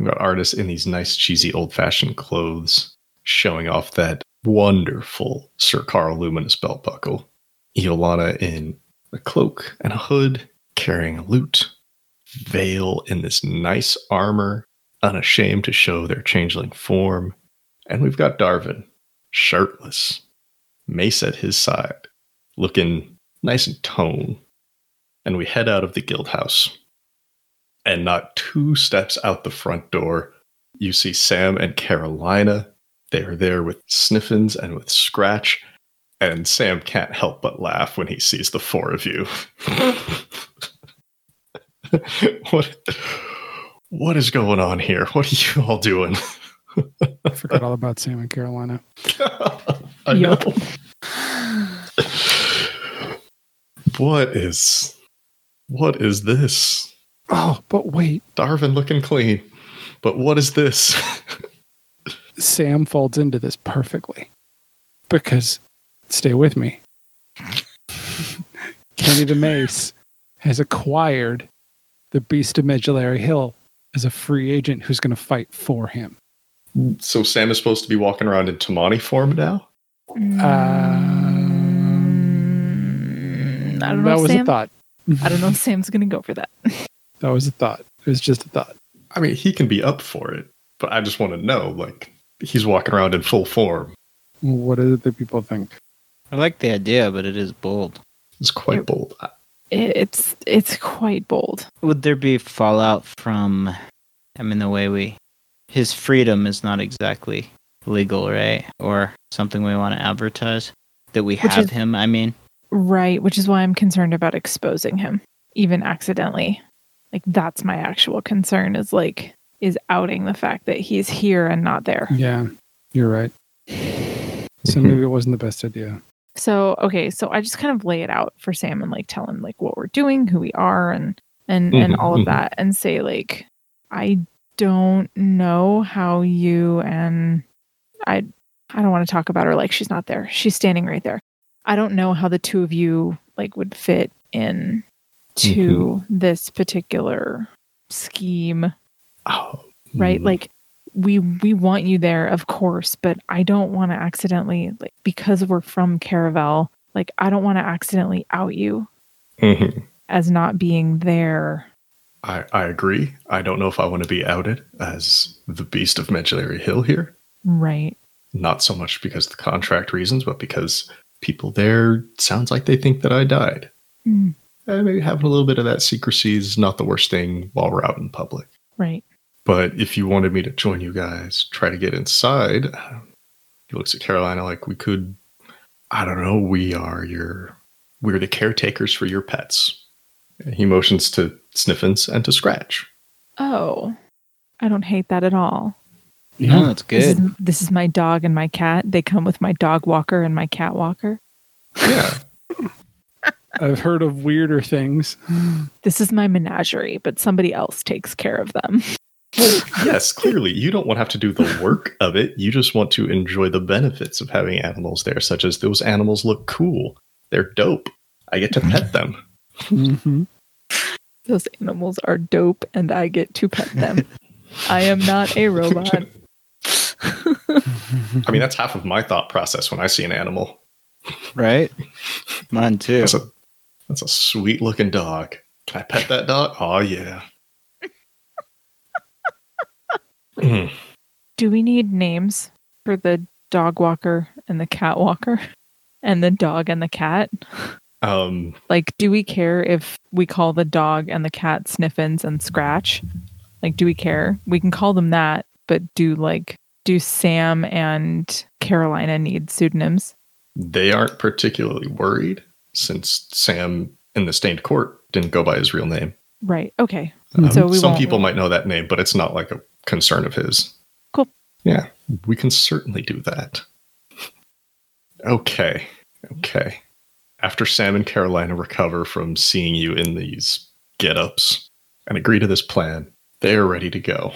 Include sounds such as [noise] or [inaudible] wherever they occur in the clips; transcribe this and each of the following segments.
We've got artists in these nice, cheesy, old fashioned clothes showing off that wonderful Sir Carl Luminous belt buckle. Iolana in a cloak and a hood, carrying a lute. Vale in this nice armor, unashamed to show their changeling form. And we've got Darvin, shirtless, mace at his side, looking nice and tone. And we head out of the guild house. And not two steps out the front door, you see Sam and Carolina. They are there with Sniffins and with Scratch. And Sam can't help but laugh when he sees the four of you. [laughs] what what is going on here? What are you all doing? I forgot all about Sam and Carolina. [laughs] I know. what is what is this? Oh, but wait. Darvin looking clean. But what is this? [laughs] Sam folds into this perfectly. Because, stay with me. [laughs] Kenny the Mace has acquired the Beast of Medullary Hill as a free agent who's going to fight for him. so Sam is supposed to be walking around in Tamani form now? Mm, I don't know. that if was Sam, a thought. I don't know if [laughs] Sam's gonna go for that. That was a thought. It was just a thought. I mean, he can be up for it, but I just want to know, like, he's walking around in full form. What do the people think? I like the idea, but it is bold. It's quite bold. It's it's quite bold. Would there be fallout from? I mean, the way we, his freedom is not exactly legal, right? Or something we want to advertise that we Which have is- him. I mean, Right, which is why I'm concerned about exposing him, even accidentally. Like that's my actual concern is like is outing the fact that he's here and not there. Yeah, you're right. So [laughs] maybe it wasn't the best idea. So okay, so I just kind of lay it out for Sam and like tell him like what we're doing, who we are, and and and Mhm, all of mhm. that, and say like I don't know how you and I I don't want to talk about her like she's not there. She's standing right there. I don't know how the two of you like would fit in to this particular scheme Oh, right mm. like we we want you there of course but i don't want to accidentally like because we're from caravel like i don't want to accidentally out you Mhm. as not being there I, I agree. I don't know if I want to be outed as the beast of Medullary Hill here. right Not so much because of the contract reasons, but because people there sounds like they think that I died. Mm, And maybe having a little bit of that secrecy is not the worst thing while we're out in public. right But if you wanted me to join you guys, try to get inside, uh, he looks at Carolina like we could. I don't know. We are your. We're the caretakers for your pets. And he motions to Sniffins and to Scratch. oh i don't hate that at all no, that's this good. is, this is my dog and my cat they come with my dog walker and my cat walker Yeah. I've heard of weirder things. this is my menagerie but somebody else takes care of them yes, clearly. You don't want to have to do the work of it. You just want to enjoy the benefits of having animals there, such as those animals look cool. They're dope. I get to pet them. hmm those animals are dope and i get to pet them i am not a robot [laughs] [laughs] I mean, that's half of my thought process when I see an animal. Right? Mine too. That's a that's a sweet looking dog. Can I pet that dog? Oh yeah. Mm. Do we need names for the dog walker and the cat walker and the dog and the cat? um, Like, do we care if we call the dog and the cat Sniffins and Scratch? Like, do we care? We can call them that, but do like, do Sam and Carolina need pseudonyms? they aren't particularly worried since Sam in the stained court didn't go by his real name. Right. Okay. Um, So we some people might know that name, but it's not like a concern of his. Cool. Yeah, we can certainly do that. Okay. Okay. After Sam and Carolina recover from seeing you in these get ups and agree to this plan, they are ready to go.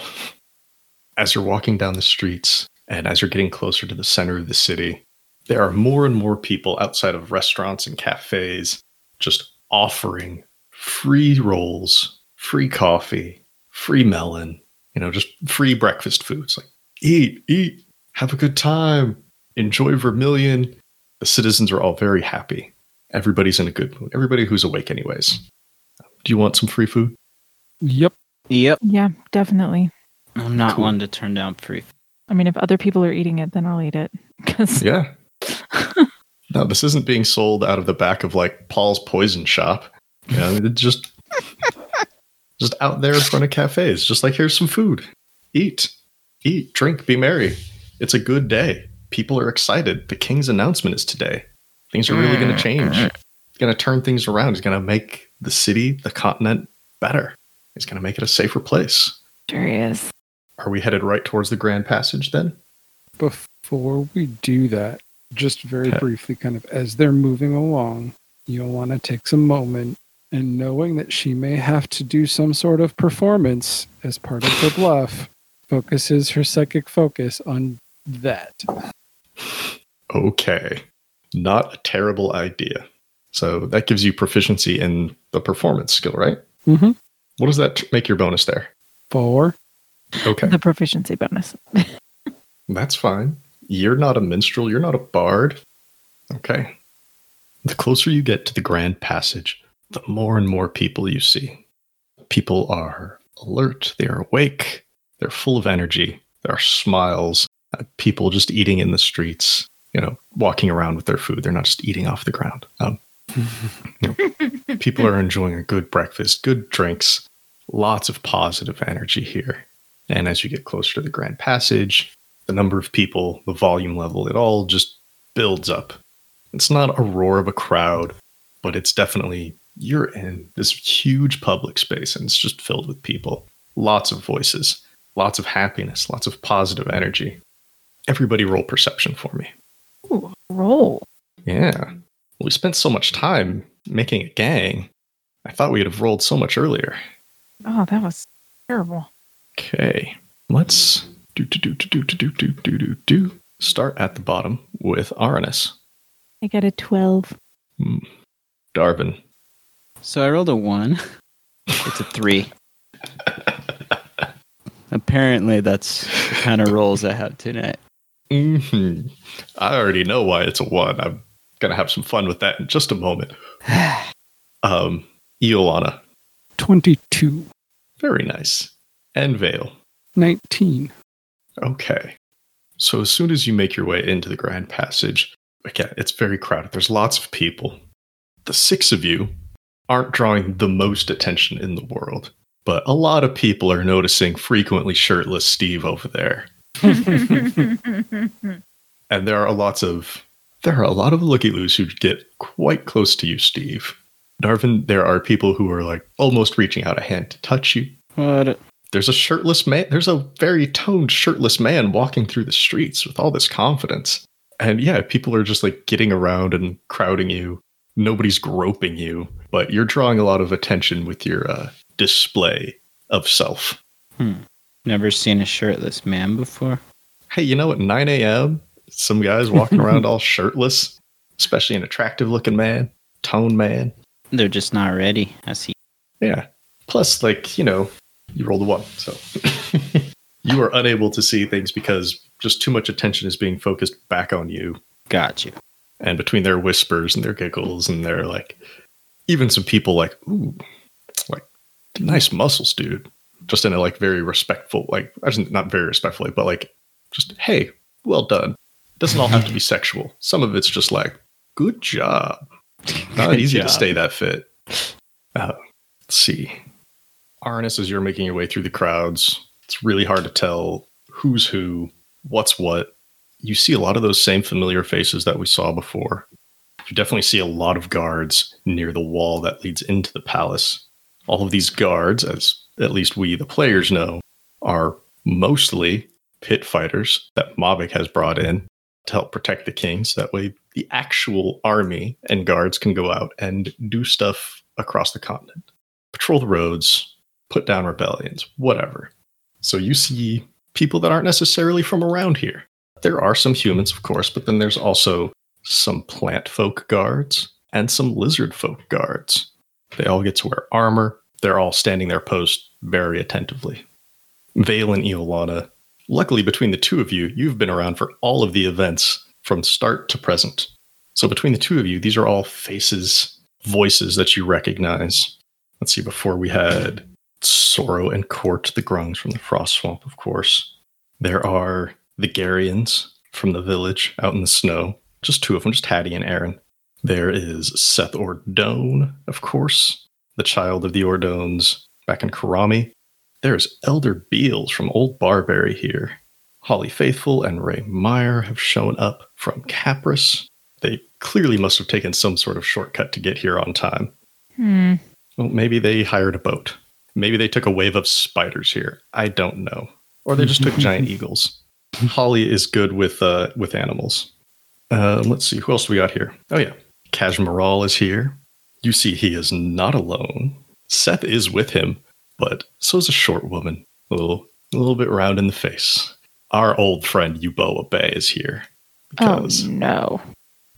As you're walking down the streets and as you're getting closer to the center of the city, there are more and more people outside of restaurants and cafes just offering free rolls, free coffee, free melon, You know, just free breakfast foods like eat, eat, have a good time, enjoy Vermilion. The citizens are all very happy. Everybody's in a good mood. Everybody who's awake, anyways. Do you want some free food? Yep. Yep. Yeah, definitely. I'm not Cool. one to turn down free. I mean, if other people are eating it, then I'll eat it. [laughs] Because Yeah. [laughs] no, this isn't being sold out of the back of like Paul's Poison Shop. You know, it's just [laughs] just out there in front of cafes. Just like here's some food. Eat, eat, drink, be merry. It's a good day. People are excited. The king's announcement is today. Things are really going to mm, change. He's going to turn things around. He's going to make the city, the continent better. He's going to make it a safer place. sure he is. Are we headed right towards the Grand Passage then? Before we do that, just very Okay. briefly, kind of as they're moving along, you'll want to take some moment and knowing that she may have to do some sort of performance as part of her bluff, focuses her psychic focus on that. Okay. Not a terrible idea. So that gives you proficiency in the performance skill, right? Mm-hmm. What does that t- make your bonus there? Four. Okay. The proficiency bonus. [laughs] That's fine. You're not a minstrel. You're not a bard. Okay. The closer you get to the Grand Passage, the more and more people you see. People are alert. They are awake. They're full of energy. There are smiles. Uh, people just eating in the streets, you know, walking around with their food. They're not just eating off the ground. Um, [laughs] you know, people are enjoying a good breakfast, good drinks, lots of positive energy here. And as you get closer to the Grand Passage, the number of people, the volume level, it all just builds up. It's not a roar of a crowd, but it's definitely you're in this huge public space and it's just filled with people. Lots of voices, lots of happiness, lots of positive energy. Everybody roll perception for me. Ooh, roll. Yeah. We spent so much time making a gang. I thought we'd have rolled so much earlier. Oh, that was terrible. Okay, let's do do do do do do do do do do. Start at the bottom with Aranis. I got a 12. Hmm. Darvin. So I rolled a one. It's a three. [laughs] Apparently, that's the kind of rolls I have tonight. hmm I already know why it's a one. I'm gonna have some fun with that in just a moment. [sighs] Um, Iolana. 22. Very nice. And Vale. 19. Okay. So as soon as you make your way into the Grand Passage, again, it's very crowded. There's lots of people. The six of you aren't drawing the most attention in the world, but a lot of people are noticing frequently shirtless Steve over there. [laughs] And there are lots of there are a lot of looky loos who get quite close to you, Steve. Darvin, there are people who are like almost reaching out a hand to touch you. What? There's a shirtless man. There's a very toned shirtless man walking through the streets with all this confidence. And yeah, people are just like getting around and crowding you. Nobody's groping you, but you're drawing a lot of attention with your uh, display of self. Hmm. Never seen a shirtless man before. Hey, you know, at 9 a.m., some guys walking around [laughs] all shirtless, especially an attractive looking man, toned man. They're just not ready. I see. Yeah. Plus, like, you know, you rolled a one. So [laughs] you are unable to see things because just too much attention is being focused back on you. Got you. And between their whispers and their giggles and their like, even some people like, ooh, like, nice muscles, dude. Just in a like very respectful, like, not very respectfully, but like, just, hey, well done. doesn't all have to be [laughs] sexual. Some of it's just like, good job. Not Good easy to stay that fit. Uh, let's see. Arnis, as you're making your way through the crowds, it's really hard to tell who's who, what's what. You see a lot of those same familiar faces that we saw before. You definitely see a lot of guards near the wall that leads into the palace. All of these guards, as at least we, the players, know, are mostly pit fighters that Mavic has brought in to help protect the king. So that way the actual army and guards can go out and do stuff across the continent, patrol the roads, put down rebellions, whatever. So you see people that aren't necessarily from around here. There are some humans, of course, but then there's also some plant folk guards and some lizard folk guards. They all get to wear armor. They're all standing their post very attentively. Vale and Iolana, luckily between the two of you, you've been around for all of the events from start to present. So between the two of you, these are all faces, voices that you recognize. Let's see, before we had Sorrow and Court, the Grungs from the Frost Swamp, of course. There are the Garians from the village out in the snow. Just two of them, just Hattie and Aaron. There is Seth Ordone, of course, the child of the Ordones back in Karami. There's Elder Beals from Old Barberry here. Holly Faithful and Ray Meyer have shown up from Capris. They clearly must have taken some sort of shortcut to get here on time. Hmm. Well, maybe they hired a boat. Maybe they took a wave of spiders here. I don't know. Or they just took giant [laughs] eagles. Holly is good with uh, with animals. Uh, let's see, who else do we got here? Oh yeah, Kashmaral is here. You see, he is not alone. Seth is with him, but so is a short woman, a little, a little bit round in the face. Our old friend Yuboa Bay is here because Oh no.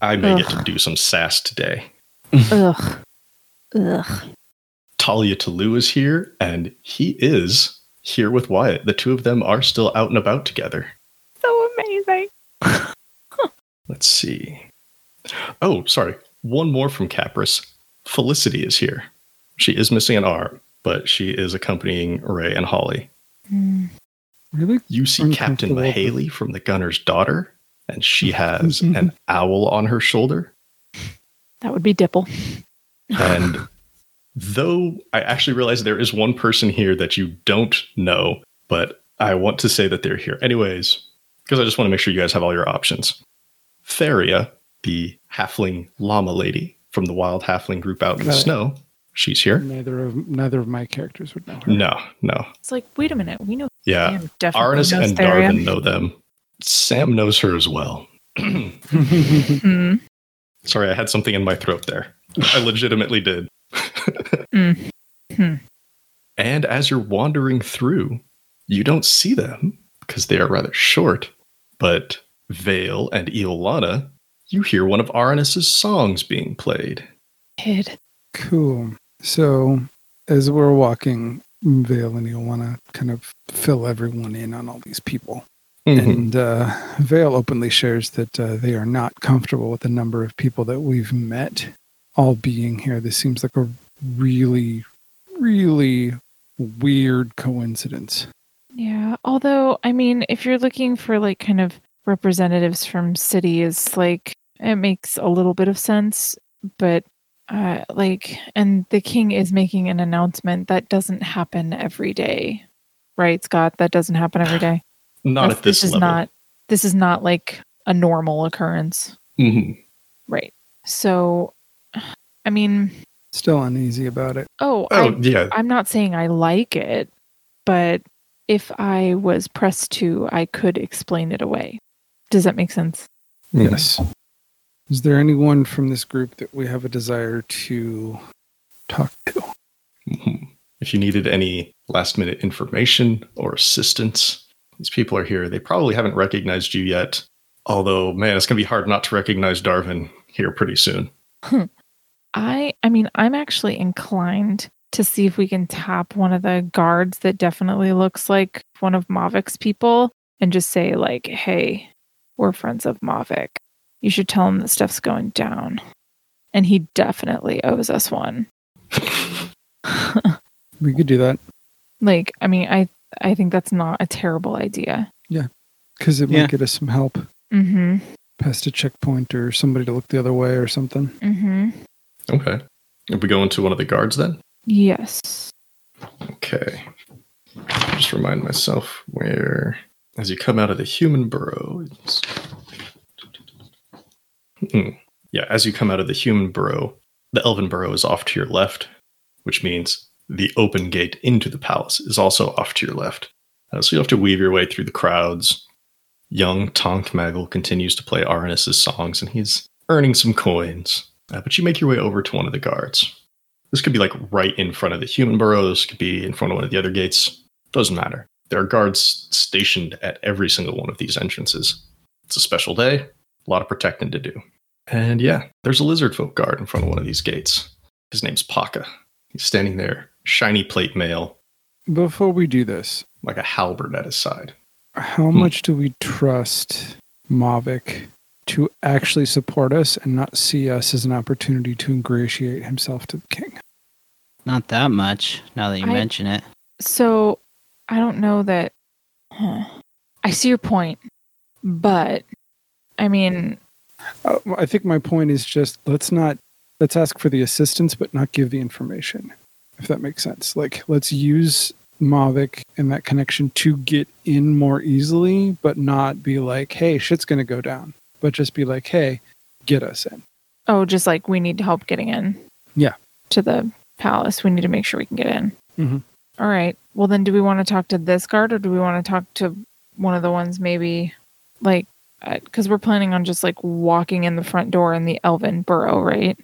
I may get to do some sass today. Ugh. Ugh. Talia Talu is here, and he is here with Wyatt. The two of them are still out and about together. So amazing. [laughs] Let's see. Oh, sorry. One more from Capris. Felicity is here. She is missing an arm, but she is accompanying Ray and Holly. Mm. Really? You see Captain Mahaley from the Gunner's daughter, and she [laughs] has an owl on her shoulder. That would be Dipple. And [laughs] though I actually realize there is one person here that you don't know, but I want to say that they're here anyways, because I just want to make sure you guys have all your options. Theria, the halfling llama lady from the wild halfling group out in the it. snow, she's here. Neither of neither of my characters would know her. No, no. It's like, wait a minute. We know Yeah. Sam definitely Arnis and Theria. Darvin know them. Sam knows her as well. [laughs] Hmm. Sorry, I had something in my throat there. I legitimately did. Mm. Hmm. And as you're wandering through, you don't see them because they are rather short. But Vale and Iolana, you hear one of Aranis's songs being played. Kid. Cool. So, as we're walking, Vale and you'll want to kind of fill everyone in on all these people. Mhm. And uh, Vale openly shares that uh, they are not comfortable with the number of people that we've met all being here. This seems like a really, really weird coincidence. Yeah. Although, I mean, if you're looking for like kind of representatives from cities, like it makes a little bit of sense. But uh, like, and the king is making an announcement that doesn't happen every day, right, Scott? That doesn't happen every day. [sighs] Not That's- at this, is level. not. This is not like a normal occurrence, Mhm. right? So, I mean, Still uneasy about it. oh, Oh, I yeah. I'm not saying I like it, but if I was pressed to, I could explain it away. Does that make sense? Yes. Is there anyone from this group that we have a desire to talk to? Mhm. If you needed any last minute information or assistance, these people are here. They probably haven't recognized you yet. Although, man, it's going to be hard not to recognize Darvin here pretty soon. I I mean, I'm actually inclined to see if we can tap one of the guards that definitely looks like one of Mavic's people and just say like, "Hey, we're friends of Mavic. You should tell him that stuff's going down." And he definitely owes us one. [laughs] We could do that like, I mean, I I think that's not a terrible idea. Yeah. because it Yeah. might get us some help Mhm. past a checkpoint or somebody to look the other way or something. Mhm. Okay. If we go into one of the guards then? Yes. Okay. Just remind myself where, as you come out of the human burrow, it's... Hmm. yeah, as you come out of the human burrow, the elven burrow is off to your left, which means the open gate into the palace is also off to your left. Uh, so you have to weave your way through the crowds. Young Tonk Maggle continues to play Arnis's songs, and he's earning some coins. Uh, but you make your way over to one of the guards. This could be like right in front of the human burrow. This could be in front of one of the other gates. Doesn't matter. There are guards stationed at every single one of these entrances. It's a special day, a lot of protecting to do. And yeah, there's a lizard folk guard in front of one of these gates. His name's Paka. He's standing there, shiny plate mail. Before we do this, like a halberd at his side. How Hmm. much do we trust Mavic to actually support us and not see us as an opportunity to ingratiate himself to the king? Not that much, now that you I- mention it. So I don't know that. Huh. I see your point, but I mean, Uh, I think my point is just let's not let's ask for the assistance, but not give the information. If that makes sense, like let's use Mavic and that connection to get in more easily, but not be like, "Hey, shit's gonna go down," but just be like, "Hey, get us in." oh, just like we need help getting in. Yeah. To the palace, we need to make sure we can get in. Mhm. All right. Well, then, do we want to talk to this guard, or do we want to talk to one of the ones maybe, like, because we're planning on just like walking in the front door in the Elven Burrow, right?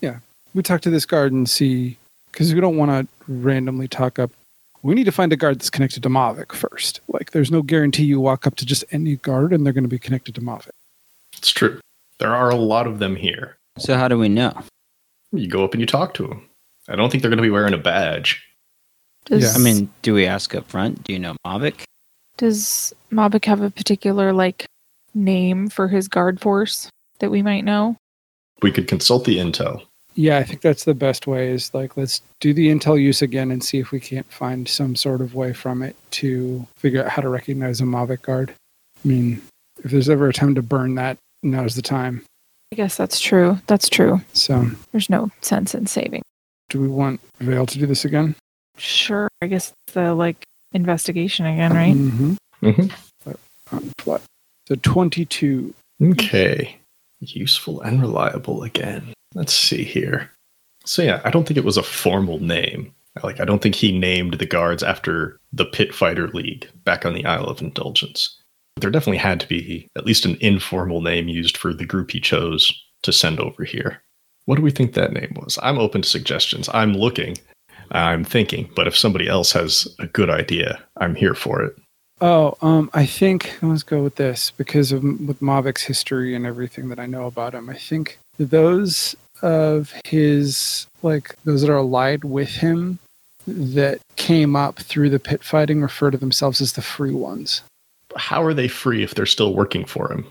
Yeah. We talk to this guard and see because we don't want to randomly talk up. We need to find a guard that's connected to Mavic first. Like, there's no guarantee you walk up to just any guard and they're going to be connected to Mavic. It's true. There are a lot of them here. So how do we know? You go up and you talk to them. I don't think they're going to be wearing a badge. Does, Yeah. I mean, do we ask up front? Do you know Mavic? does Mavic have a particular like name for his guard force that we might know? We could consult the intel. Yeah, I think that's the best way is like let's do the intel use again and see if we can't find some sort of way from it to figure out how to recognize a Mavic guard. I mean, if there's ever a time to burn that, now's the time. I guess that's true. That's true. So, There's no sense in saving. do we want Vale to do this again? Sure. I guess the like investigation again, right? Mm-hmm. Mm-hmm. So 22. Okay. Useful and reliable again. Let's see here. So yeah, I don't think it was a formal name. Like I don't think he named the guards after the Pit Fighter League back on the Isle of Indulgence. There definitely had to be at least an informal name used for the group he chose to send over here. What do we think that name was? I'm open to suggestions. I'm looking. I'm thinking, but if somebody else has a good idea, I'm here for it. Oh, um, I think let's go with this because of with Mavic's history and everything that I know about him. I think those of his like those that are allied with him that came up through the pit fighting refer to themselves as the free ones. How are they free if they're still working for him?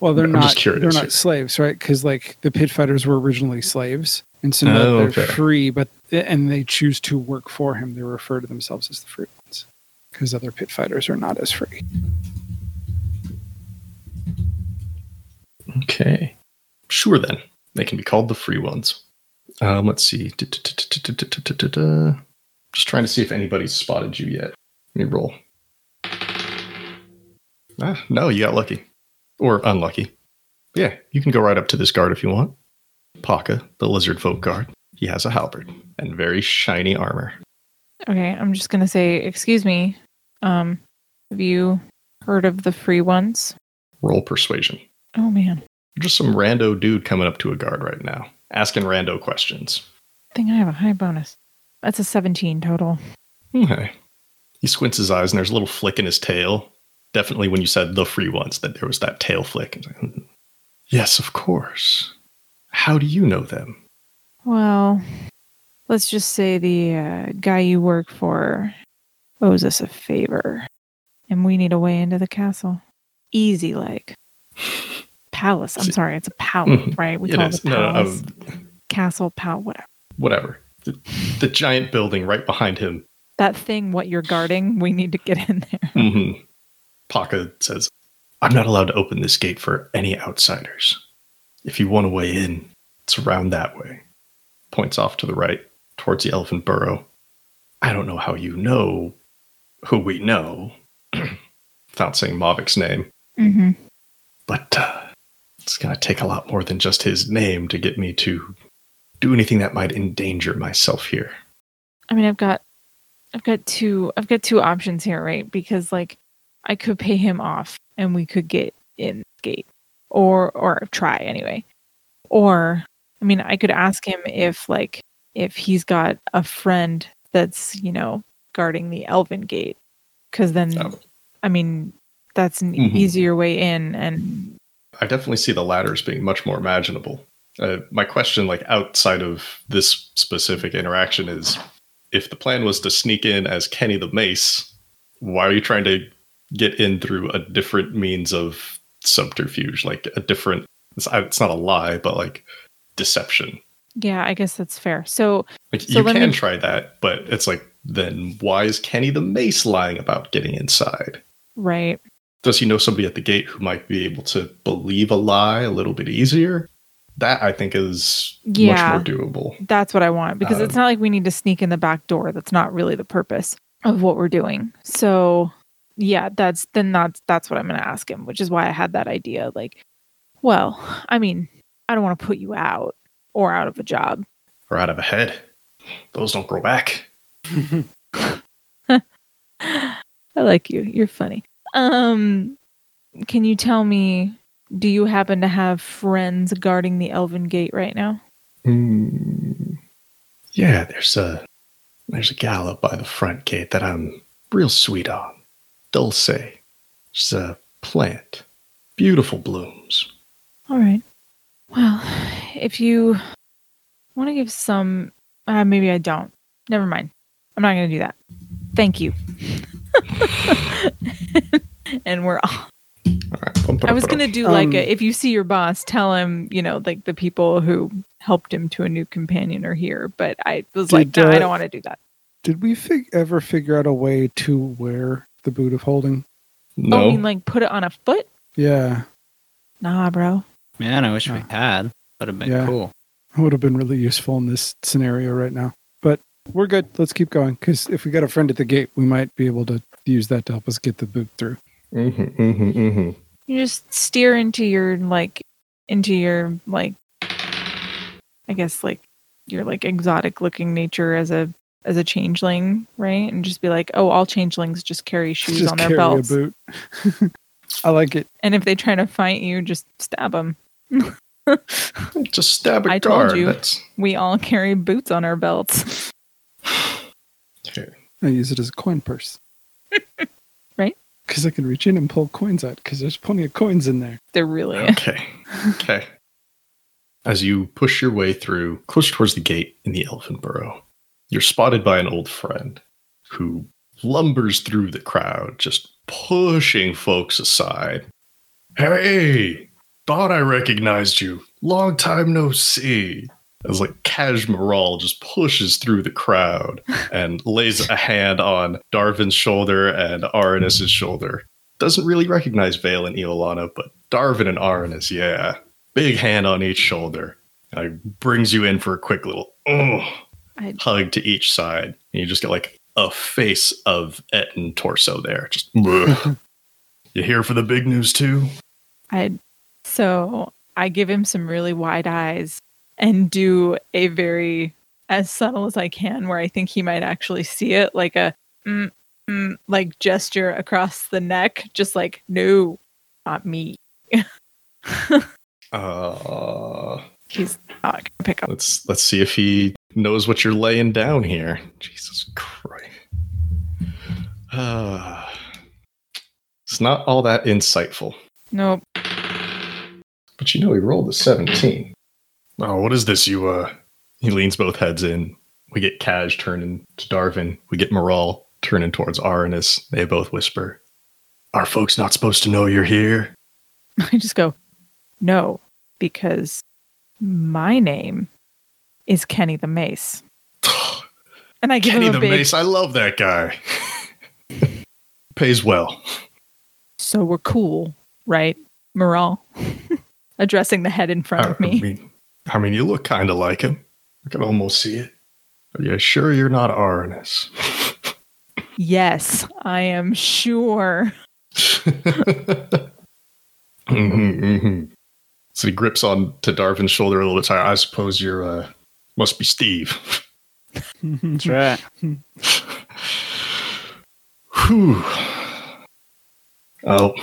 Well, they're I'm not. just curious They're here. not slaves, right? Because like the pit fighters were originally slaves, and so now Oh, they're okay. free, but and they choose to work for him. They refer to themselves as the free ones because other pit fighters are not as free. Okay. Sure, then. They can be called the free ones. Um, let's see. Just trying to see if anybody's spotted you yet. Let me roll. Ah, no, you got lucky. Or unlucky. Yeah, you can go right up to this guard if you want. Paka, the lizard folk guard. He has a halberd and very shiny armor. Okay, I'm just gonna say, excuse me. Um, have you heard of the free ones? Roll persuasion. Oh man, Just some rando dude coming up to a guard right now, asking rando questions. I think I have a high bonus. That's a 17 total. Okay. He squints his eyes and there's a little flick in his tail. Definitely when you said the free ones, that there was that tail flick. "Hmm. yes, of course. How do you know them? Well, let's just say the uh, guy you work for owes us a favor, and we need a way into the castle. Easy, like [laughs] palace. I'm See- sorry, it's a palace, Mhm. right? We It call is. it a No, no, palace, um, castle, pal, whatever. whatever. The, the giant building right behind him. That thing, what you're guarding, we need to get in there. hmm Paka says, I'm not allowed to open this gate for any outsiders. If you want a way in, it's around that way. Points off to the right, towards the Elven Burrow. I don't know how you know who we know, [clears throat] without saying Mavic's name, Mm-hmm. but uh, it's going to take a lot more than just his name to get me to do anything that might endanger myself here. I mean, I've got, I've got two, I've got two options here, right? Because like, I could pay him off, and we could get in the gate, or or try anyway, or I mean, I could ask him if like if he's got a friend that's you know guarding the Elven gate, because then Oh. I mean that's an Mhm. easier way in, and I definitely see the latter as being much more imaginable. Uh, my question, like outside of this specific interaction, is if the plan was to sneak in as Kenny the Mace, why are you trying to get in through a different means of subterfuge, like a different? It's, it's not a lie, but like deception. Yeah, I guess that's fair. So Like So you can me- try that, but it's like then why is Kenny the Mace lying about getting inside? right. Does he know somebody at the gate who might be able to believe a lie a little bit easier? That I think is Yeah. much more doable. That's what I want because it's Um, not like we need to sneak in the back door. That's not really the purpose of what we're doing. So, yeah, that's then that's that's what I'm going to ask him, which is why I had that idea like, well, I mean, I don't want to put you out or out of a job. Or out of a head. Those don't grow back. [laughs] I like you. You're funny. Um can you tell me do you happen to have friends guarding the Elven Gate right now? Hmm. Yeah, there's a there's a gal up by the front gate that I'm real sweet on. Dulce. She's a plant. Beautiful blooms. All right. Well, if you want to give some, uh, maybe I don't. Never mind. I'm not going to do that. Thank you. [laughs] and we're off. All right. I was going to do like Um, a, if you see your boss, tell him, you know, like the people who helped him to a new companion are here. But I was like, Did, no, I uh, don't want to do that. Did we fig- ever figure out a way to wear the boot of holding? No. Oh, I mean, like put it on a foot? Yeah, Nah, bro. Man, I wish we Yeah. had. Would have been Yeah. cool. it would have been really useful in this scenario right now. But we're good. Let's keep going because if we got a friend at the gate, we might be able to use that to help us get the boot through. mm-hmm, mm-hmm, mm-hmm. You just steer into your like into your like I guess like your like exotic looking nature as a as a changeling, right? And just be like, oh, all changelings just carry shoes Just on their carry belts. a boot. [laughs] I like it. And if they try to fight you, just stab them. [laughs] Just stab a I told guard. you. That's We all carry boots on our belts. okay. I use it as a coin purse. [laughs] Right. Because I can reach in and pull coins out because there's plenty of coins in there. They're really Okay. Okay. As you push your way through, close towards the gate in the Elven Burrow, you're spotted by an old friend who lumbers through the crowd, just pushing folks aside. Hey, thought I recognized you. Long time no see. As like Kaj Moral just pushes through the crowd [laughs] and lays a hand on Darvin's shoulder and Aranis's shoulder. Doesn't really recognize Vale and Iolana, but Darvin and Aranis, yeah. Big hand on each shoulder. Like brings you in for a quick little oh, I- hug to each side. And you just get like a face of Ettin torso there. Just. [laughs] You here for the big news too? I so I give him some really wide eyes and do a very as subtle as I can where I think he might actually see it like a mm, mm, like gesture across the neck just like no not me [laughs] Uh he's not gonna pick up let's let's see if he knows what you're laying down here. Jesus Christ. Uh, it's not all that insightful. nope But you know he rolled a 17. Oh, what is this? You uh he leans both heads in. We get Kaj turning to Darvin. We get Moral turning towards Aranis. They both whisper. Are folks not supposed to know you're here? [laughs] I just go no because my name is Kenny the Mace and I give Kenny him the big Mace, I love that guy. [laughs] Pays well. so we're cool right Moral [laughs] addressing the head in front of I me mean, I mean, you look kind of like him. I can almost see it. Are you sure you're not Aranis? Yes, I am sure. [laughs] Mhm, mhm. So he grips on to Darvin's shoulder a little bit tighter. I suppose you're uh must be Steve. That's right. Whew. Oh,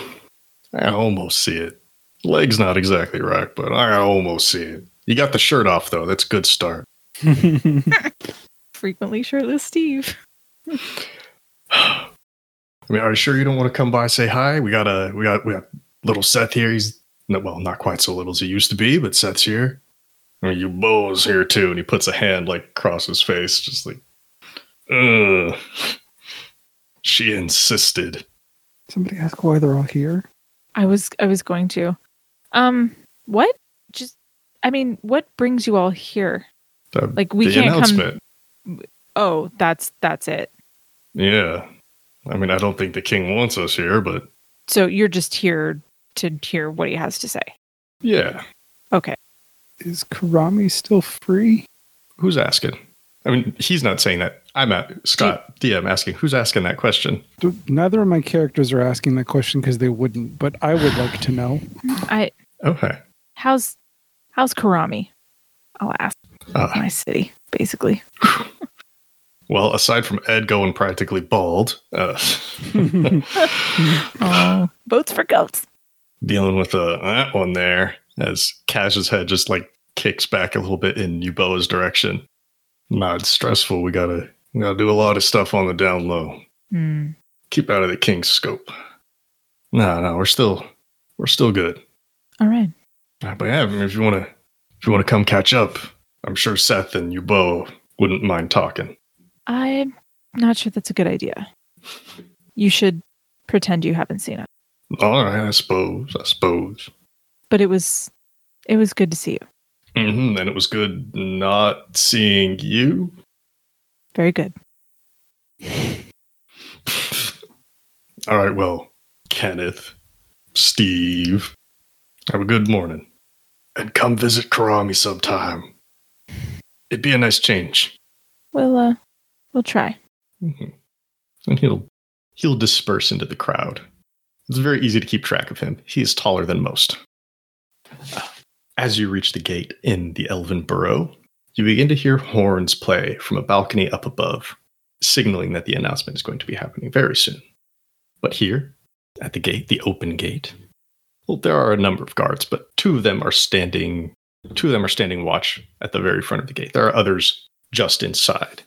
I almost see it. Leg's not exactly right, but I almost see it. You got the shirt off though. That's a good start. [laughs] Frequently shirtless Steve. [sighs] I mean, are you sure you don't want to come by and say hi? We got a we got we got little Seth here. He's no, well, not quite so little as he used to be, but Seth's here. I mean, you Bo's here too, and he puts a hand like across his face, just like, ugh. She insisted. Somebody ask why they're all here. I was I was going to. Um, what? Just, I mean, what brings you all here? The, Like we the can't announcement. come. Oh, that's that's it. Yeah. I mean, I don't think the king wants us here, but So you're just here to hear what he has to say. yeah. Okay. Is Karami still free? Who's asking? I mean, he's not saying that. I'm at Scott DM asking. Who's asking that question? Neither of my characters are asking that question because they wouldn't, but I would like to know. I Okay. how's how's Karami? I'll ask Uh, my city, basically. [laughs] well, aside from Ed going practically bald, uh, [laughs] [laughs] Oh, votes for goats. dealing with uh, that one there as Kaj's head just like kicks back a little bit in Yuboa's direction. Nah, it's stressful. We gotta we gotta do a lot of stuff on the down low. Hmm. Keep out of the king's scope. No, no, we're still we're still good. All right. But yeah, I mean, if you wanna if you wanna come catch up, I'm sure Seth and Yubo wouldn't mind talking. I'm not sure that's a good idea. You should pretend you haven't seen it. All right, I suppose. I suppose. But it was it was good to see you. hmm And it was good not seeing you. Very good. [laughs] All right, well, Kenneth, Steve, have a good morning. And come visit Karami sometime. It'd be a nice change. We'll uh we'll try. Mhm. And he'll he'll disperse into the crowd. It's very easy to keep track of him. He is taller than most. As you reach the gate in the Elven Burrow, you begin to hear horns play from a balcony up above, signaling that the announcement is going to be happening very soon. But here, at the gate, the open gate, well, there are a number of guards, but two of them are standing. Two of them are standing watch at the very front of the gate. There are others just inside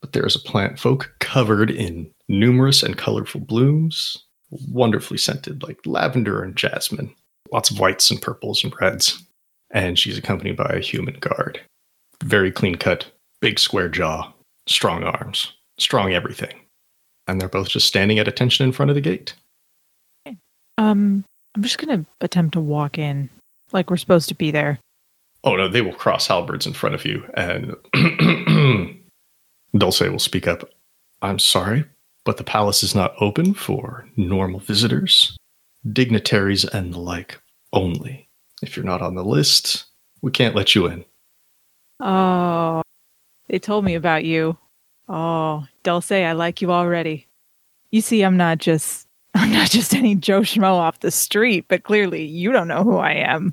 but there is a plant folk covered in numerous and colorful blooms, wonderfully scented like lavender and jasmine, lots of whites and purples and reds. And she's accompanied by a human guard. Very clean cut, big square jaw, strong arms, strong everything. And they're both just standing at attention in front of the gate. Um I'm just gonna attempt to walk in like we're supposed to be there. Oh no, they will cross halberds in front of you, and [clears throat] Dulce will speak up. I'm sorry, but the palace is not open for normal visitors, dignitaries, and the like only. If you're not on the list, we can't let you in. Oh they told me about you. Oh, Dulce, I like you already. You see, I'm not just [laughs] I'm not just any Joe Schmo off the street, but clearly you don't know who I am.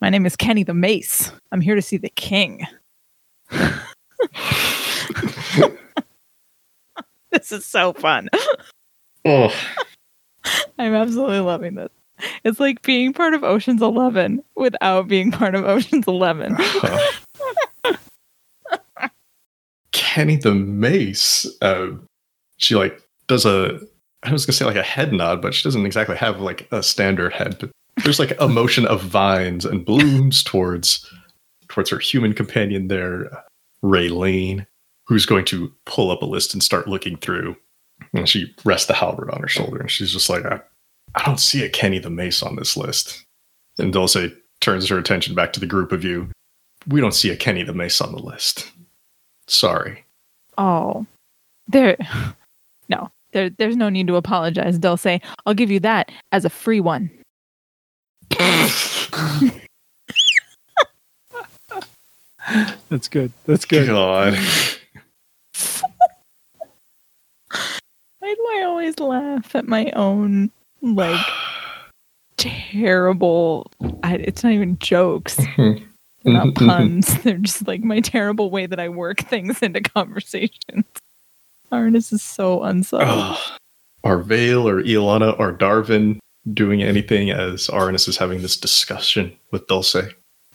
My name is Kenny the Mace. I'm here to see the king. [laughs] [laughs] this is so fun. Oh, I'm absolutely loving this. It's like being part of Ocean's 11 without being part of Ocean's 11. [laughs] Kenny the Mace. Uh, she like does a. I was gonna say like a head nod, but she doesn't exactly have like a standard head. But there's like a motion of vines and blooms towards towards her human companion there, Raylene, who's going to pull up a list and start looking through. And she rests the halberd on her shoulder, and she's just like, I, I don't see a Kenny the Mace on this list. And Dulce turns her attention back to the group of you. We don't see a Kenny the Mace on the list. Sorry. Oh, there. [laughs] No, there. There's no need to apologize, Dulce. I'll give you that as a free one. [laughs] That's good. That's good. God. Why do I always laugh at my own like [sighs] terrible? I, it's not even jokes. They're [laughs] not puns. [laughs] They're just like my terrible way that I work [laughs] things into conversations. Arnis is so unsubtle. Ugh. Are Vale or Ilana or Darvin doing anything as Arnis is having this discussion with Dulce?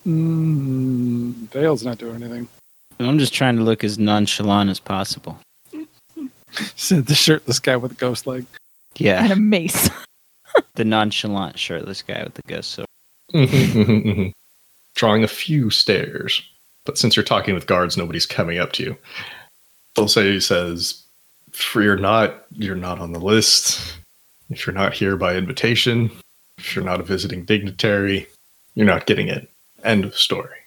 Mm, Vale's not doing anything. I'm just trying to look as nonchalant as possible. [laughs] Said the shirtless guy with the ghost leg. Yeah, And a mace. [laughs] the nonchalant shirtless guy with the ghost sword. Mm-hmm. [laughs] Drawing a few stares. But since you're talking with guards, nobody's coming up to you. Dulce says, Fear not, you're not on the list. If you're not here by invitation, if you're not a visiting dignitary, you're not getting it. End of story.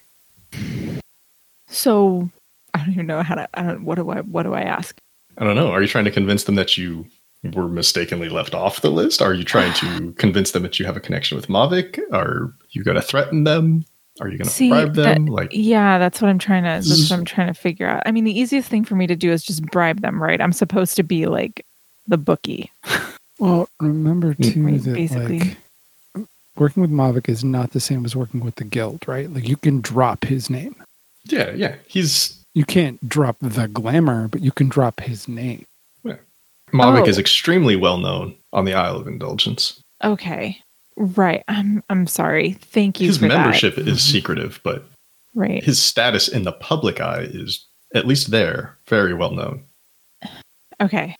So I don't even know how to. I don't. What do I? What do I ask? I don't know. Are you trying to convince them that you were mistakenly left off the list? Are you trying to [sighs] convince them that you have a connection with Mavic? Are you going to threaten them? Are you going to bribe them? that- like, Yeah, that's what I'm trying to. That's what I'm mm. trying to figure out. I mean, the easiest thing for me to do is just bribe them, right? I'm supposed to be like the bookie. [laughs] Well, remember too Right, that basically. like working with Mavic is not the same as working with the guild, right? Like you can drop his name. yeah, yeah. He's You can't drop the glamour, but you can drop his name. Mavic Oh. is extremely well known on the Isle of Indulgence. Okay, right. I'm. I'm sorry. Thank you His for membership is mm-hmm. secretive, but. Right. his status in the public eye is at least there very well known. Okay.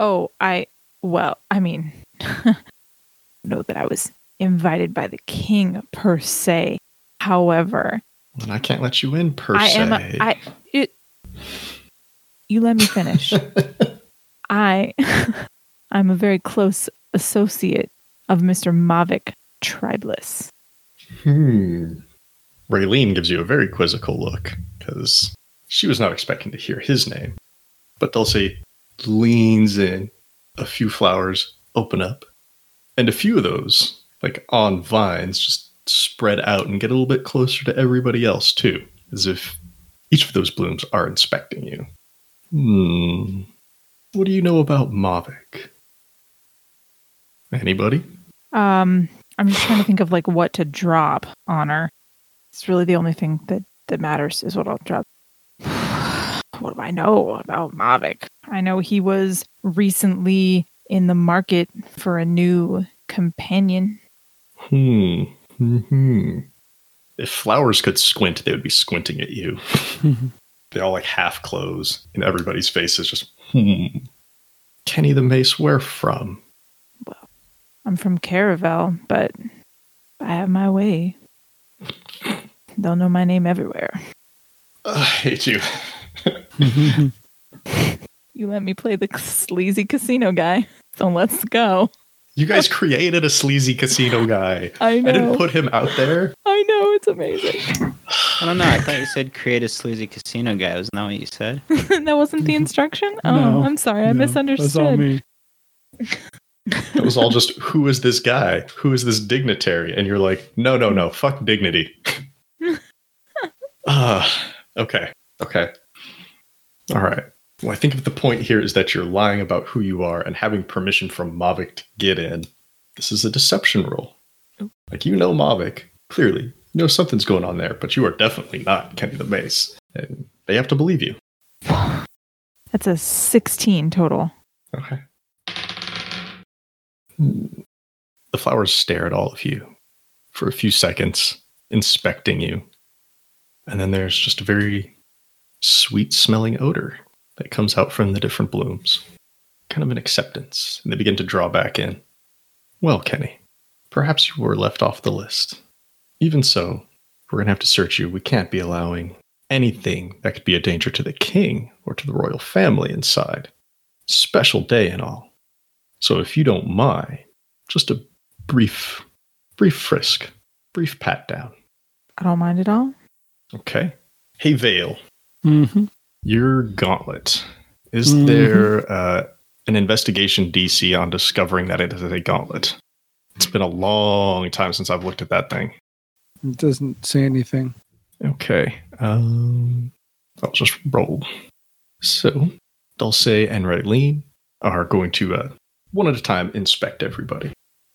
Oh, I. Well, I mean, [laughs] know that I was invited by the king per se. However, And I can't let you in per I se. am. A, I. It, you let me finish. [laughs] I. [laughs] I'm a very close associate of Mr. Mavic Tribeless. Hmm. Raylene gives you a very quizzical look because she was not expecting to hear his name. But Dulce leans in, a few flowers open up, and a few of those, like on vines, just spread out and get a little bit closer to everybody else too, as if each of those blooms are inspecting you. Hmm. What do you know about Mavic? Anybody? Um, I'm just trying to think of like what to drop on her. It's really the only thing that that matters is what I'll drop. [sighs] what do I know about Mavic? I know he was recently in the market for a new companion. Hmm. Hmm. If flowers could squint, they would be squinting at you. [laughs] they all like half close, and everybody's face is just hmm. Kenny the Mace, where from? Well, I'm from Caravel, but I have my way. They'll know my name everywhere. I hate you. [laughs] You let me play the sleazy casino guy, so let's go. You guys created a sleazy casino guy. [laughs] I I didn't put him out there. I know it's amazing. [sighs] I don't know. I thought you said create a sleazy casino guy. Wasn't that what you said? [laughs] that wasn't the instruction? [laughs] Oh, No, I'm sorry. I No, misunderstood. That's all me. It was all just who is this guy? Who is this dignitary? And you're like, no, no, no, fuck dignity. [sighs] Ah, okay, okay, all right. Well, I think if the point here is that you're lying about who you are and having permission from Mavic to get in, this is a deception roll. Oh. Like you know Mavic clearly, you know something's going on there, but you are definitely not Kenny the Mace, and they have to believe you. [sighs] That's a 16 total. Okay. The flowers stare at all of you for a few seconds, inspecting you. And then there's just a very sweet smelling odor that comes out from the different blooms. Kind of an acceptance. And they begin to draw back in. Well, Kenny, perhaps you were left off the list. Even so, we're going to have to search you. We can't be allowing anything that could be a danger to the king or to the royal family inside. Special day and all. So if you don't mind, just a brief, brief frisk, brief pat down. I don't mind at all. Okay. Hey, Vale, Mm hmm your gauntlet. Is Mhm. there uh, an investigation DC on discovering that it is a gauntlet? It's been a long time since I've looked at that thing. It doesn't say anything. Okay. Um, I'll just roll. So, Dulce and Raylene are going to, uh, one at a time, inspect everybody.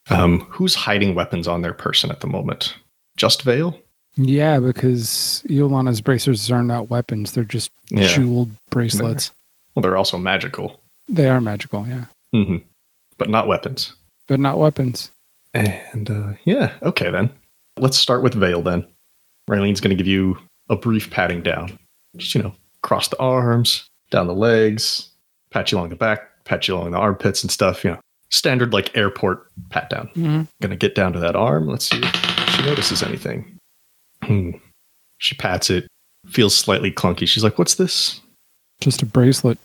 Um, who's hiding weapons on their person at the moment? Just Vale? Yeah, because Iolana's bracers are not weapons; they're just Yeah. jeweled bracelets. Well, they're also magical, They are magical, yeah, hmm but not weapons. but not weapons. And uh, yeah, okay then. Let's start with Vale then. Raylene's going to give you a brief patting down. Just, you know, cross the arms, down the legs, pat you along the back, pat you along the armpits and stuff, you know, standard like airport pat down. Mm-hmm. Going to get down to that arm. Let's see if she notices anything. Hmm. She pats it, feels slightly clunky. She's like, What's this? Just a bracelet.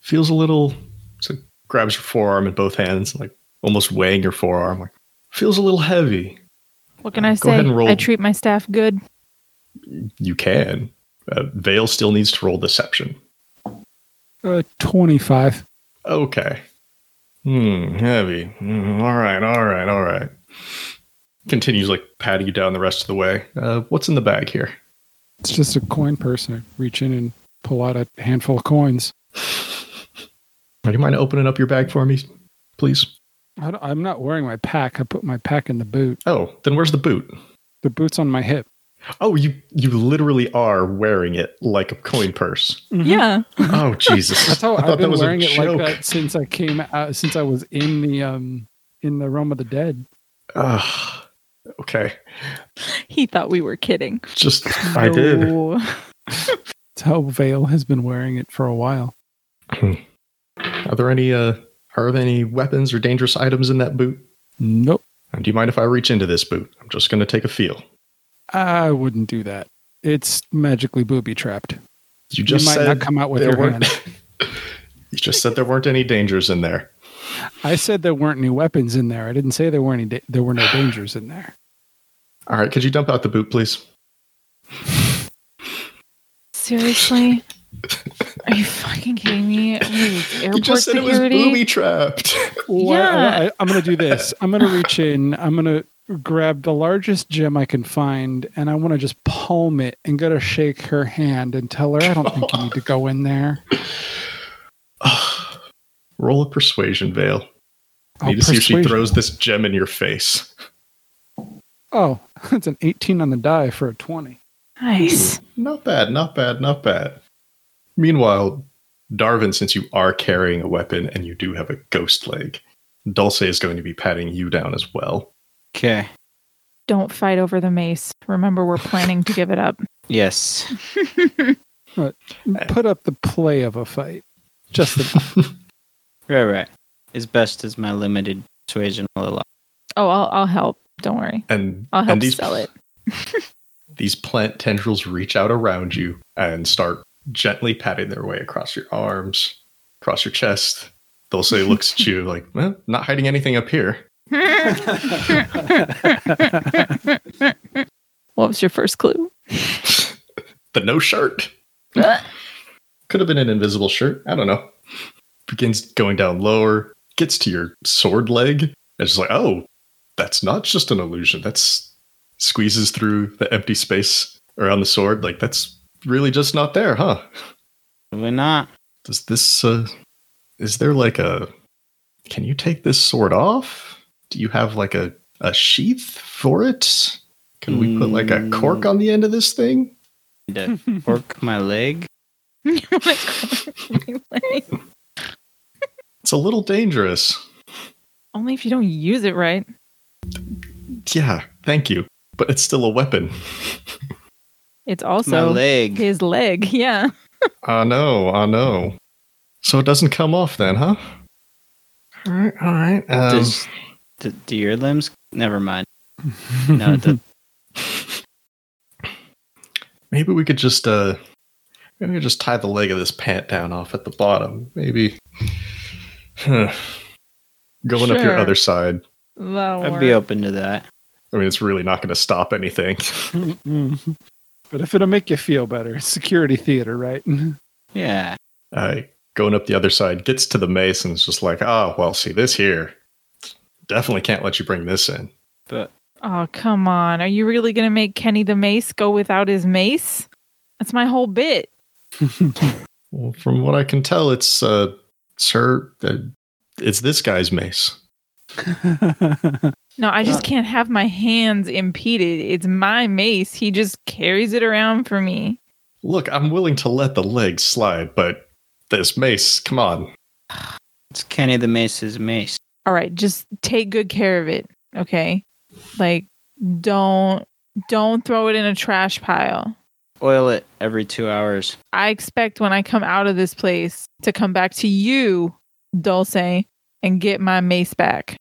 feels a little. So grabs your forearm in both hands, like almost weighing your forearm. Like feels a little heavy. What can I Go say? ahead and roll. I treat my staff good. You can. Uh, Vale still needs to roll deception. Uh, 25. Okay. Hmm, heavy. Hmm, all right, all right, all right. Continues like patting you down the rest of the way. Uh, what's in the bag here? It's just a coin purse. I reach in and pull out a handful of coins. Do you mind opening up your bag for me, please? I I'm not wearing my pack. I put my pack in the boot. Oh, then where's the boot? The boot's on my hip. Oh, you you literally are wearing it like a coin purse. Yeah. [laughs] Oh Jesus! That's how I I've thought been that was a wearing it like joke. that since I came out, since I was in the um in the realm of the dead. Ah, okay, He thought we were kidding. just I did. No. That's how Vale has been wearing it for a while. Are there any uh are there any weapons or dangerous items in that boot? Nope. And do you mind if I reach into this boot? I'm just going to take a feel. I wouldn't do that. It's magically booby trapped. You just you might said not come out with there your weren't- hand. [laughs] you just said there weren't any dangers in there. I said there weren't any weapons in there. I didn't say there were any. Da- there were no [sighs] dangers in there. All right, could you dump out the boot, please? Seriously? [laughs] Are you fucking kidding me? What is this, You just said security? it was booby trapped. Well, Yeah. I, I'm going to do this. I'm going to reach in. I'm going to grab the largest gem I can find, and I want to just palm it and go to shake her hand and tell her I don't think you need to go in there. [sighs] Roll a persuasion, Vale. Oh, Need to see if she throws this gem in your face. Oh, [laughs] it's an 18 on the die for a 20. Nice. Not bad, not bad, not bad. Meanwhile, Darvin, since you are carrying a weapon and you do have a ghost leg, Dulce is going to be patting you down as well. Okay. Don't fight over the mace. Remember, we're planning to give it up. [laughs] [laughs] Yes. Put up the play of a fight. Just the, Right, right. As best as my limited persuasion will allow. Oh, I'll, I'll help. Don't worry. And, I'll help and these, sell it. [laughs] these plant tendrils reach out around you and start gently patting their way across your arms, across your chest. They'll say looks at you like, well, not hiding anything up here. [laughs] What was your first clue? [laughs] The no shirt. Could have been an invisible shirt. I don't know. Begins going down lower, gets to your sword leg. And it's like, oh, that's not just an illusion. That's squeezes through the empty space around the sword. Like that's really just not there, huh? Probably not. Does this uh is there like a can you take this sword off? Do you have like a, a sheath for it? Can we put like a cork on the end of this thing? Need to fork my leg. [laughs] It's a little dangerous. Only if you don't use it right. Yeah, thank you. But it's still a weapon. It's also my also leg. his leg. [laughs] Yeah. I know, I know. So it doesn't come off then, huh? All right, all right. Um, Does, do, do your limbs? Never mind. No, the, [laughs] maybe we could just uh maybe we could just tie the leg of this pant down off at the bottom. Maybe Huh. going up your other side. That'll I'd be open to that. I mean, it's really not going to stop anything. But if it'll make you feel better, it's security theater, right? [laughs] Yeah. Uh, going up the other side gets to the mace and it's just like, oh, well, see this here. Definitely can't let you bring this in. But Oh, come on. Are you really going to make Kenny the mace go without his mace? That's my whole bit. [laughs] Well, from what I can tell, it's uh, sir, uh, it's this guy's mace. No, I just can't have my hands impeded. It's my mace. He just carries it around for me. Look, I'm willing to let the leg slide, but this mace, come on. it's Kenny the Mace's mace. All right, just take good care of it, okay? Like don't don't throw it in a trash pile. Oil it every two hours. I expect when I come out of this place to come back to you, Dulce, and get my mace back.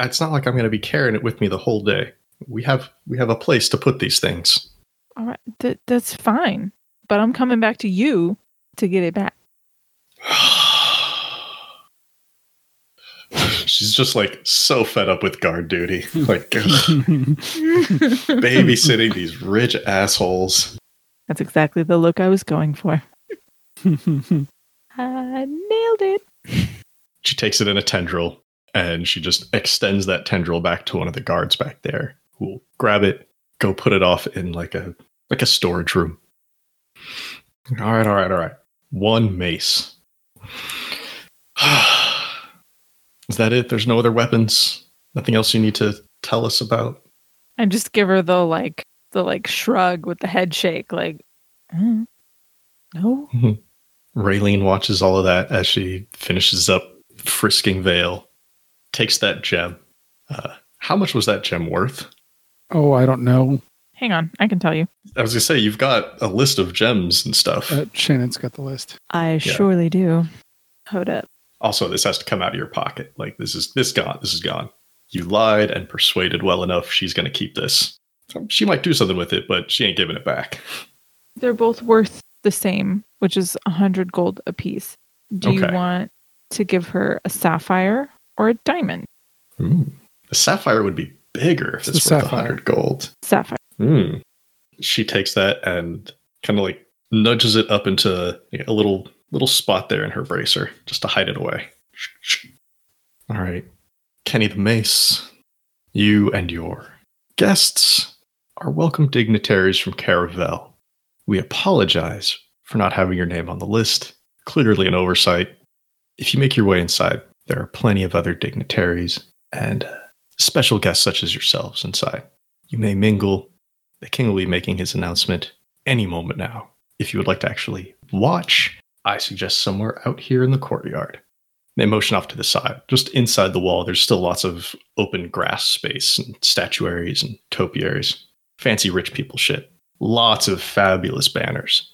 It's not like I'm going to be carrying it with me the whole day. We have we have a place to put these things. All right, th- that's fine. But I'm coming back to you to get it back. [sighs] She's just like so fed up with guard duty. Like [laughs] [laughs] babysitting these rich assholes. That's exactly the look I was going for. I [laughs] [laughs] uh, nailed it. She takes it in a tendril and she just extends that tendril back to one of the guards back there who will grab it, go put it off in like a like a storage room. All right, all right, all right. One mace. [sighs] Is that it? There's no other weapons? Nothing else you need to tell us about? And just give her the like the like shrug with the head shake, like "Mm, no. Raylene watches all of that as she finishes up frisking Vale, takes that gem. Uh, how much was that gem worth? oh, I don't know. Hang on, I can tell you. I was gonna say you've got a list of gems and stuff. Uh, Shannon's got the list. I surely do. Hold up. also, this has to come out of your pocket. Like this is this gone. This is gone. You lied and persuaded well enough. She's gonna keep this. So She might do something with it, but she ain't giving it back. They're both worth the same, which is a hundred gold apiece. Do you want to give her a sapphire or a diamond? Ooh. The sapphire would be bigger if It's it's the worth a hundred gold. Sapphire. Hmm. She takes that and kind of like nudges it up into a little little spot there in her bracer just to hide it away. All right. Kenny the Mace, you and your guests are welcome dignitaries from Caravel. We apologize for not having your name on the list. Clearly an oversight. If you make your way inside, there are plenty of other dignitaries and uh, special guests such as yourselves inside. You may mingle. The king will be making his announcement any moment now. If you would like to actually watch, I suggest somewhere out here in the courtyard. They motion off to the side. Just inside the wall, there's still lots of open grass space and statuaries and topiaries. Fancy rich people shit. Lots of fabulous banners.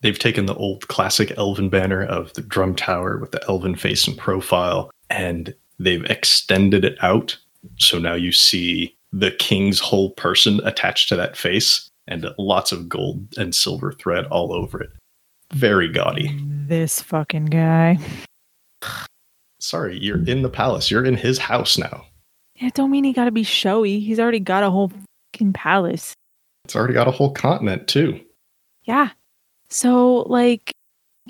They've taken the old classic elven banner of the drum tower with the elven face and profile, and they've extended it out. So now you see the king's whole person attached to that face and lots of gold and silver thread all over it. Very gaudy. This fucking guy. Sorry, you're in the palace. You're in his house now. Yeah, don't mean he gotta be showy. He's already got a whole fucking palace. It's already got a whole continent, too. Yeah. So like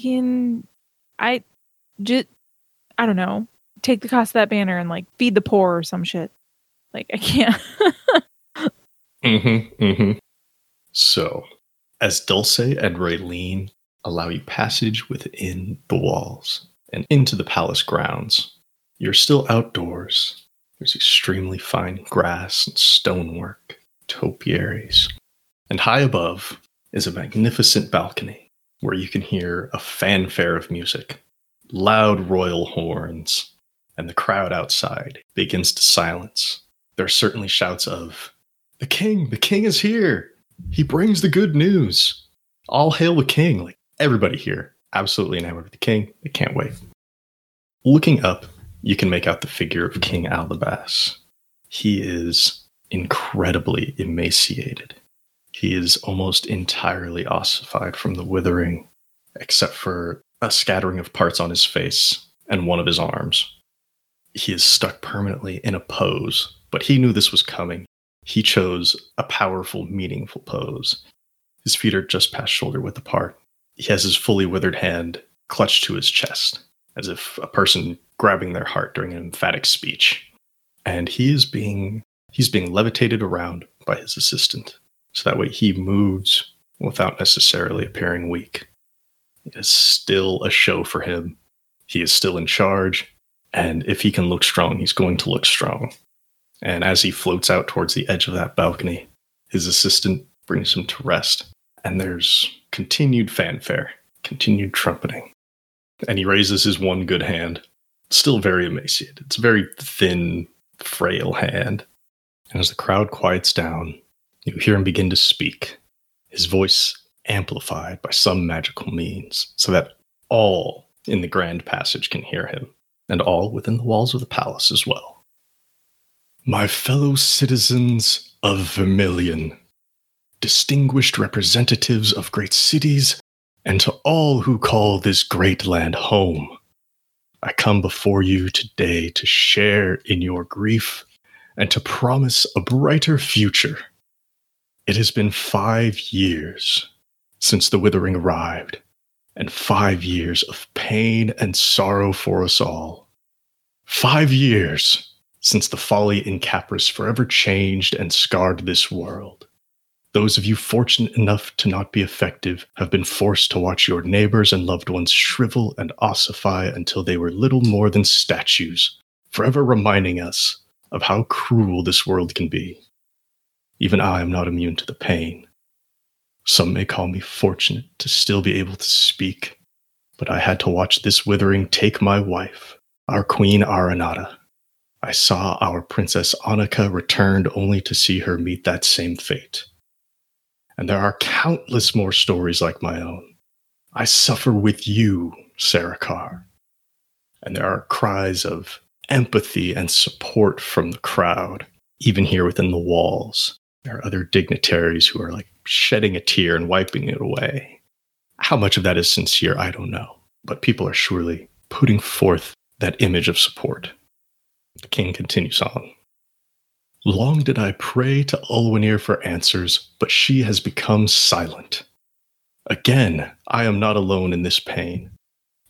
can I just I don't know. Take the cost of that banner and like feed the poor or some shit. Like I can't. [laughs] Mm-hmm. Mm-hmm. So, as Dulce and Raylene allow you passage within the walls and into the palace grounds, you're still outdoors. There's extremely fine grass and stonework, topiaries. And high above is a magnificent balcony where you can hear a fanfare of music, loud royal horns, and the crowd outside begins to silence. There are certainly shouts of, the king, the king is here. He brings the good news. All hail the king. Like everybody here, absolutely enamored with the king. They can't wait. Looking up, you can make out the figure of King Aldabas. He is incredibly emaciated. He is almost entirely ossified from the withering, except for a scattering of parts on his face and one of his arms. He is stuck permanently in a pose, but he knew this was coming. He chose a powerful, meaningful pose. His feet are just past shoulder width apart. He has his fully withered hand clutched to his chest, as if a person grabbing their heart during an emphatic speech. And he is being he's being levitated around by his assistant, so that way he moves without necessarily appearing weak. It is still a show for him. He is still in charge, and if he can look strong, he's going to look strong. And as he floats out towards the edge of that balcony, his assistant brings him to rest. And there's continued fanfare, continued trumpeting. And he raises his one good hand, still very emaciated. It's a very thin, frail hand. And as the crowd quiets down, you hear him begin to speak, his voice amplified by some magical means, so that all in the grand passage can hear him, and all within the walls of the palace as well. My fellow citizens of Vermilion, distinguished representatives of great cities, and to all who call this great land home, I come before you today to share in your grief and to promise a brighter future. It has been five years since the withering arrived, and five years of pain and sorrow for us all. Five years since the folly in Capris forever changed and scarred this world. Those of you fortunate enough to not be effective have been forced to watch your neighbors and loved ones shrivel and ossify until they were little more than statues, forever reminding us of how cruel this world can be. Even I am not immune to the pain. Some may call me fortunate to still be able to speak, but I had to watch this withering take my wife, our queen Aranata. I saw our princess Annika returned only to see her meet that same fate. And there are countless more stories like my own. I suffer with you, Sarikar. And there are cries of empathy and support from the crowd, even here within the walls. There are other dignitaries who are like shedding a tear and wiping it away. How much of that is sincere, I don't know. But people are surely putting forth that image of support. The king continues on. Long did I pray to Ulwanir for answers, but she has become silent. Again, I am not alone in this pain.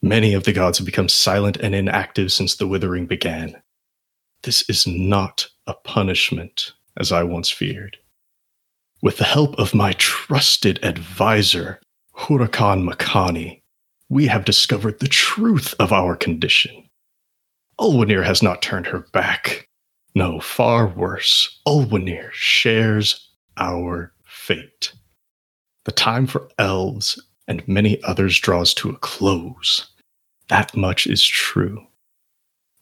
Many of the gods have become silent and inactive since the withering began. This is not a punishment, as I once feared. With the help of my trusted advisor, Hurakan Makani, we have discovered the truth of our condition. Ulwanir has not turned her back. No, far worse, Ulwanir shares our fate. The time for elves and many others draws to a close. That much is true.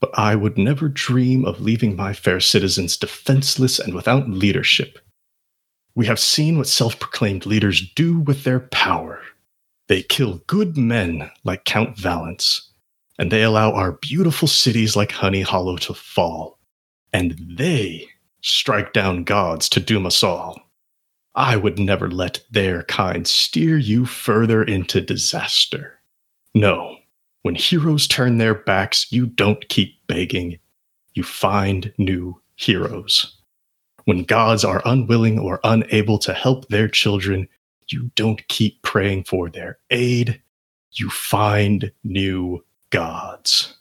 But I would never dream of leaving my fair citizens defenseless and without leadership. We have seen what self proclaimed leaders do with their power. They kill good men like Count Valence, and they allow our beautiful cities like Honey Hollow to fall. And they strike down gods to doom us all. I would never let their kind steer you further into disaster. No, when heroes turn their backs, you don't keep begging, you find new heroes. When gods are unwilling or unable to help their children, you don't keep praying for their aid, you find new gods.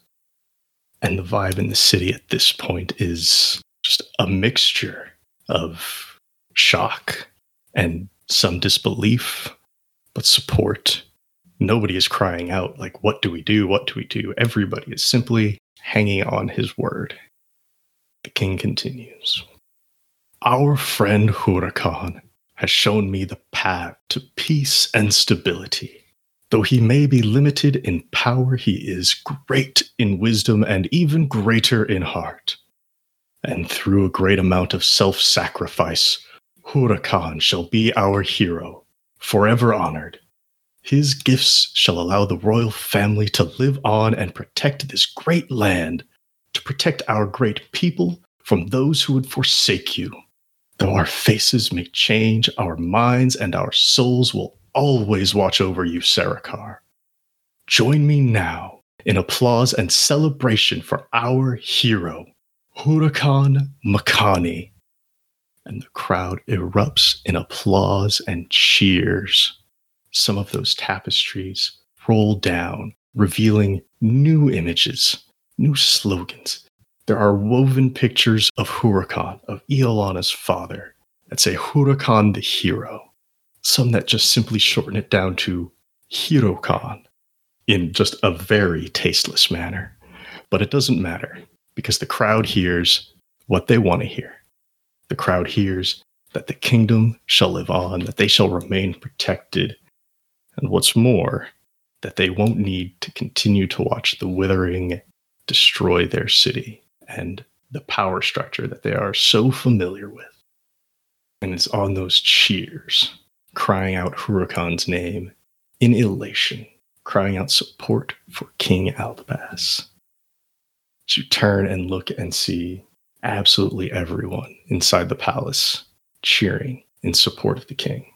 And the vibe in the city at this point is just a mixture of shock and some disbelief, but support. Nobody is crying out, like, what do we do? What do we do? Everybody is simply hanging on his word. The king continues Our friend Hurakan has shown me the path to peace and stability. Though he may be limited in power, he is great in wisdom and even greater in heart. And through a great amount of self sacrifice, Hurakan shall be our hero, forever honored. His gifts shall allow the royal family to live on and protect this great land, to protect our great people from those who would forsake you. Though our faces may change, our minds and our souls will always watch over you, Sarikar. Join me now in applause and celebration for our hero, Hurakan Makani and the crowd erupts in applause and cheers. Some of those tapestries roll down, revealing new images, new slogans. There are woven pictures of Hurakan, of Iolana's father, that say Hurakan the hero. Some that just simply shorten it down to Hirokan in just a very tasteless manner. But it doesn't matter because the crowd hears what they want to hear the crowd hears that the kingdom shall live on, that they shall remain protected, and what's more, that they won't need to continue to watch the withering destroy their city and the power structure that they are so familiar with. And it's on those cheers, crying out Hurakan's name in elation, crying out support for King Aldabas. You turn and look and see absolutely everyone inside the palace cheering in support of the king.